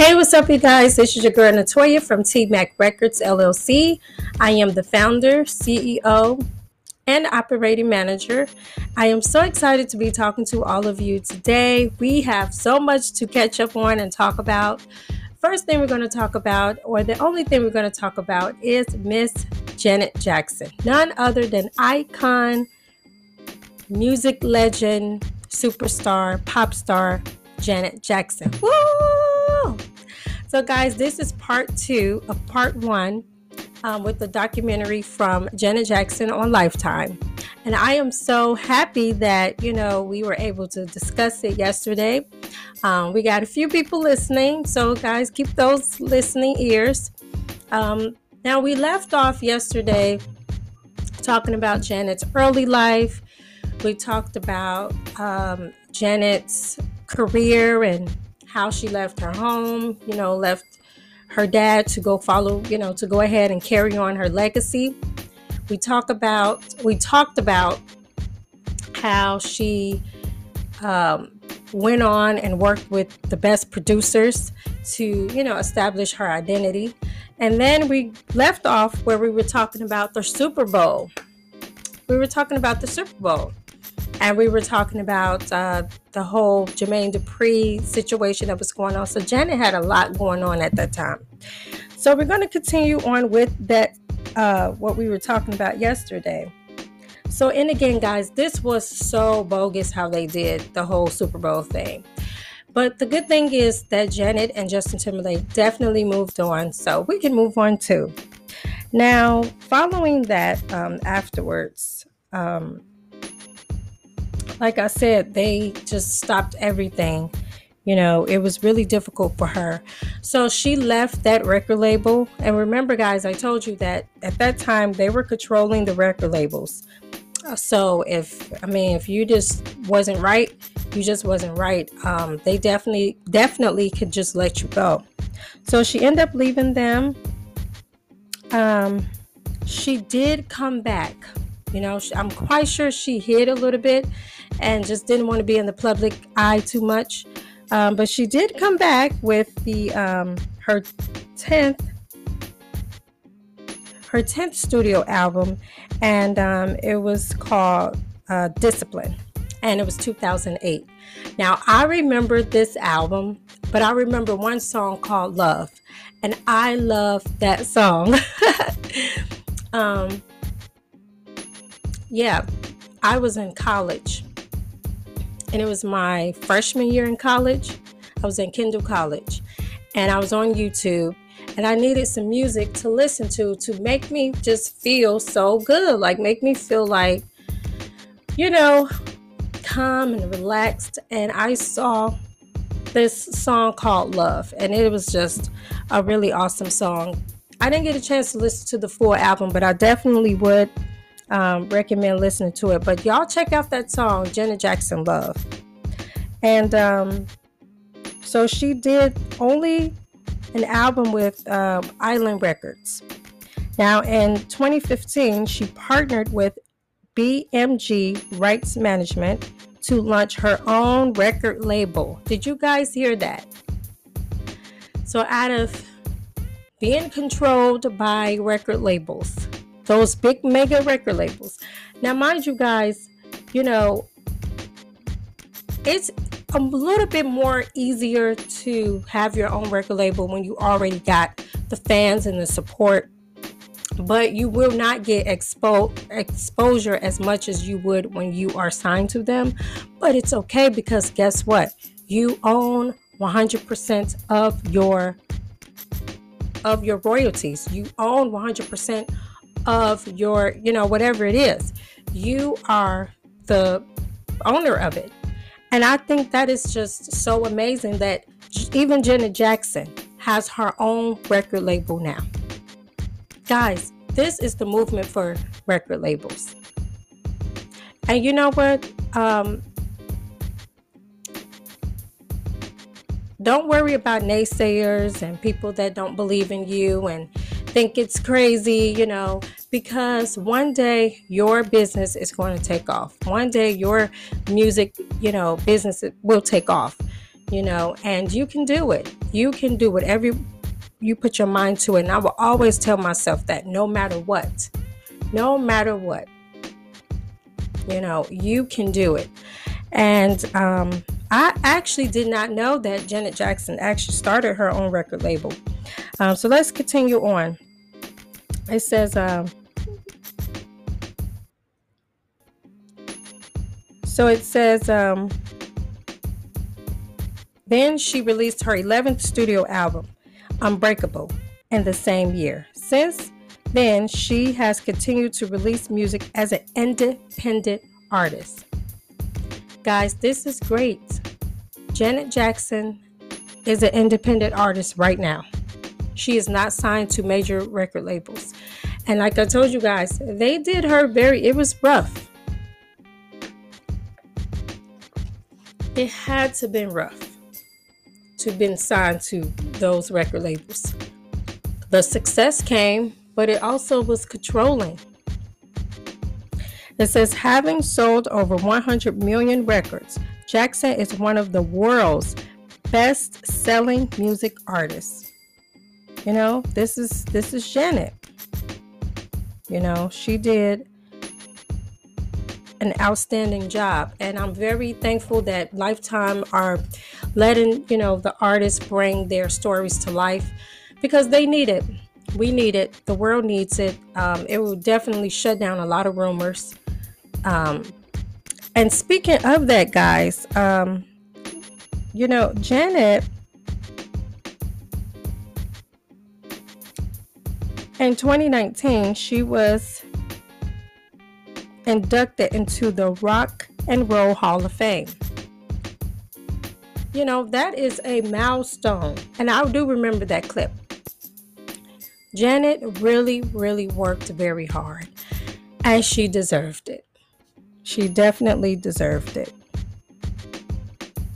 Hey, what's up, you guys? This is your girl Natoya from T Mac Records LLC. I am the founder, CEO, and operating manager. I am so excited to be talking to all of you today. We have so much to catch up on and talk about. First thing we're going to talk about, or the only thing we're going to talk about, is Miss Janet Jackson. None other than icon, music legend, superstar, pop star Janet Jackson. Woo! So, guys, this is part two of part one um, with the documentary from Janet Jackson on Lifetime. And I am so happy that, you know, we were able to discuss it yesterday. Um, we got a few people listening. So, guys, keep those listening ears. Um, now, we left off yesterday talking about Janet's early life. We talked about um, Janet's career and how she left her home, you know, left her dad to go follow, you know, to go ahead and carry on her legacy. We talk about we talked about how she um, went on and worked with the best producers to, you know, establish her identity. And then we left off where we were talking about the Super Bowl. We were talking about the Super Bowl and we were talking about uh, the whole Jermaine Dupri situation that was going on. So Janet had a lot going on at that time. So we're going to continue on with that, uh, what we were talking about yesterday. So, and again, guys, this was so bogus how they did the whole Super Bowl thing. But the good thing is that Janet and Justin Timberlake definitely moved on, so we can move on too. Now, following that, um, afterwards, um, like I said, they just stopped everything. You know, it was really difficult for her. So she left that record label. And remember, guys, I told you that at that time they were controlling the record labels. So if, I mean, if you just wasn't right, you just wasn't right. Um, they definitely, definitely could just let you go. So she ended up leaving them. Um, she did come back. You know, I'm quite sure she hid a little bit and just didn't want to be in the public eye too much. Um, but she did come back with the um, her tenth her tenth studio album, and um, it was called uh, Discipline, and it was 2008. Now I remember this album, but I remember one song called Love, and I love that song. um, yeah, I was in college and it was my freshman year in college. I was in Kendall College and I was on YouTube and I needed some music to listen to to make me just feel so good, like make me feel like, you know, calm and relaxed. And I saw this song called Love, and it was just a really awesome song. I didn't get a chance to listen to the full album, but I definitely would um, recommend listening to it. But y'all check out that song, Janet Jackson Love. And um, so she did only an album with uh, Island Records. Now, in 2015, she partnered with BMG Rights Management to launch her own record label. Did you guys hear that? So, out of being controlled by record labels, those big mega record labels. Now, mind you guys, you know, it's a little bit more easier to have your own record label when you already got the fans and the support but you will not get expo- exposure as much as you would when you are signed to them but it's okay because guess what you own 100% of your of your royalties you own 100% of your, you know, whatever it is. You are the owner of it. And I think that is just so amazing that even Janet Jackson has her own record label now. Guys, this is the movement for record labels. And you know what? Um, don't worry about naysayers and people that don't believe in you and think it's crazy, you know, because one day your business is going to take off. One day your music, you know, business will take off. you know, and you can do it. You can do whatever you put your mind to. And I will always tell myself that no matter what, no matter what, you know, you can do it. And um, I actually did not know that Janet Jackson actually started her own record label. Um, so let's continue on. It says, um, so it says, um, then she released her 11th studio album, Unbreakable, in the same year. Since then, she has continued to release music as an independent artist. Guys, this is great. Janet Jackson is an independent artist right now. She is not signed to major record labels. And like I told you guys, they did her very, it was rough. It had to been rough to been signed to those record labels. The success came, but it also was controlling. It says having sold over 100 million records, Jackson is one of the world's best selling music artists. You know, this is this is Janet. You know, she did an outstanding job and I'm very thankful that Lifetime are letting, you know, the artists bring their stories to life because they need it. We need it. The world needs it. Um, it will definitely shut down a lot of rumors. Um, and speaking of that, guys, um, you know, Janet in 2019, she was inducted into the Rock and Roll Hall of Fame. You know, that is a milestone. And I do remember that clip. Janet really, really worked very hard, and she deserved it. She definitely deserved it.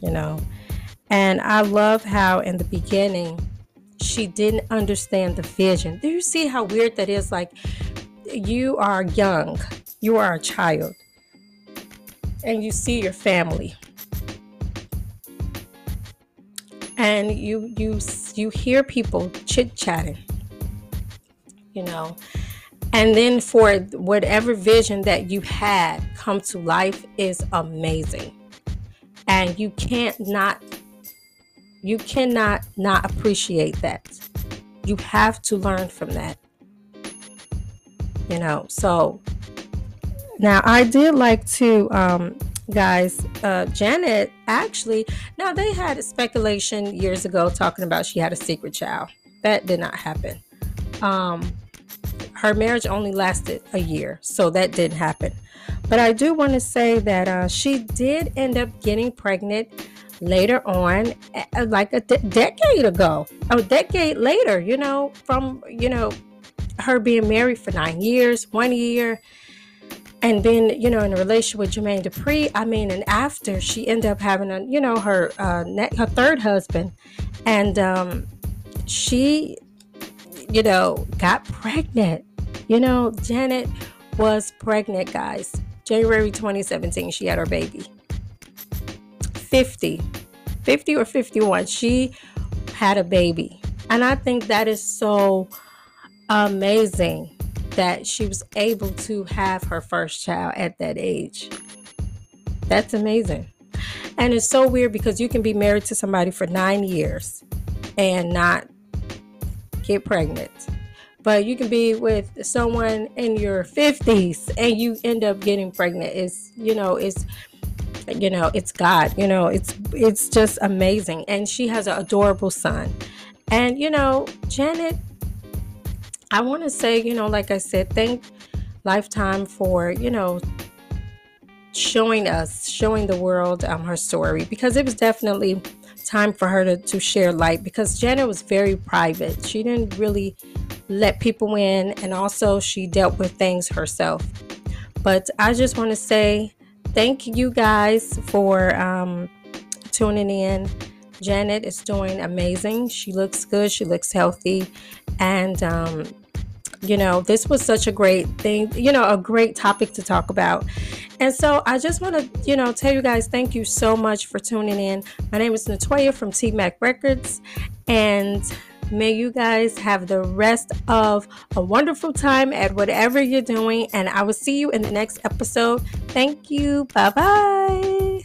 You know, and I love how in the beginning she didn't understand the vision. Do you see how weird that is? Like, you are young, you are a child, and you see your family. And you you you hear people chit-chatting. You know, and then for whatever vision that you had come to life is amazing and you can't not you cannot not appreciate that. You have to learn from that. You know so now i did like to um guys uh janet actually now they had a speculation years ago talking about she had a secret child. That did not happen. Um her marriage only lasted a year, so that didn't happen. But I do want to say that uh, she did end up getting pregnant later on, like a de- decade ago, a decade later, you know, from, you know, her being married for nine years, one year, and being, you know, in a relationship with Jermaine Dupri. I mean, and after she ended up having a, you know, her uh, her third husband, and um, she, you know, got pregnant you know, Janet was pregnant, guys. January 2017, she had her baby. 50, 50 or 51, she had a baby. And I think that is so amazing that she was able to have her first child at that age. That's amazing. And it's so weird because you can be married to somebody for nine years and not get pregnant but you can be with someone in your 50s and you end up getting pregnant it's you know it's you know it's god you know it's it's just amazing. And she has an adorable son. And you know janet i want to say you know like i said thank lifetime for you know showing us showing the world um, her story because it was definitely time for her to, to share light because janet was very private. She didn't really let people in, and also she dealt with things herself. But I just want to say thank you guys for um, tuning in. Janet is doing amazing. She looks good, she looks healthy, and um, you know, this was such a great thing, you know, a great topic to talk about. And so I just want to, you know, tell you guys thank you so much for tuning in. My name is Natoya from T Mac Records, and may you guys have the rest of a wonderful time at whatever you're doing. And I will see you in the next episode. Thank you. Bye bye.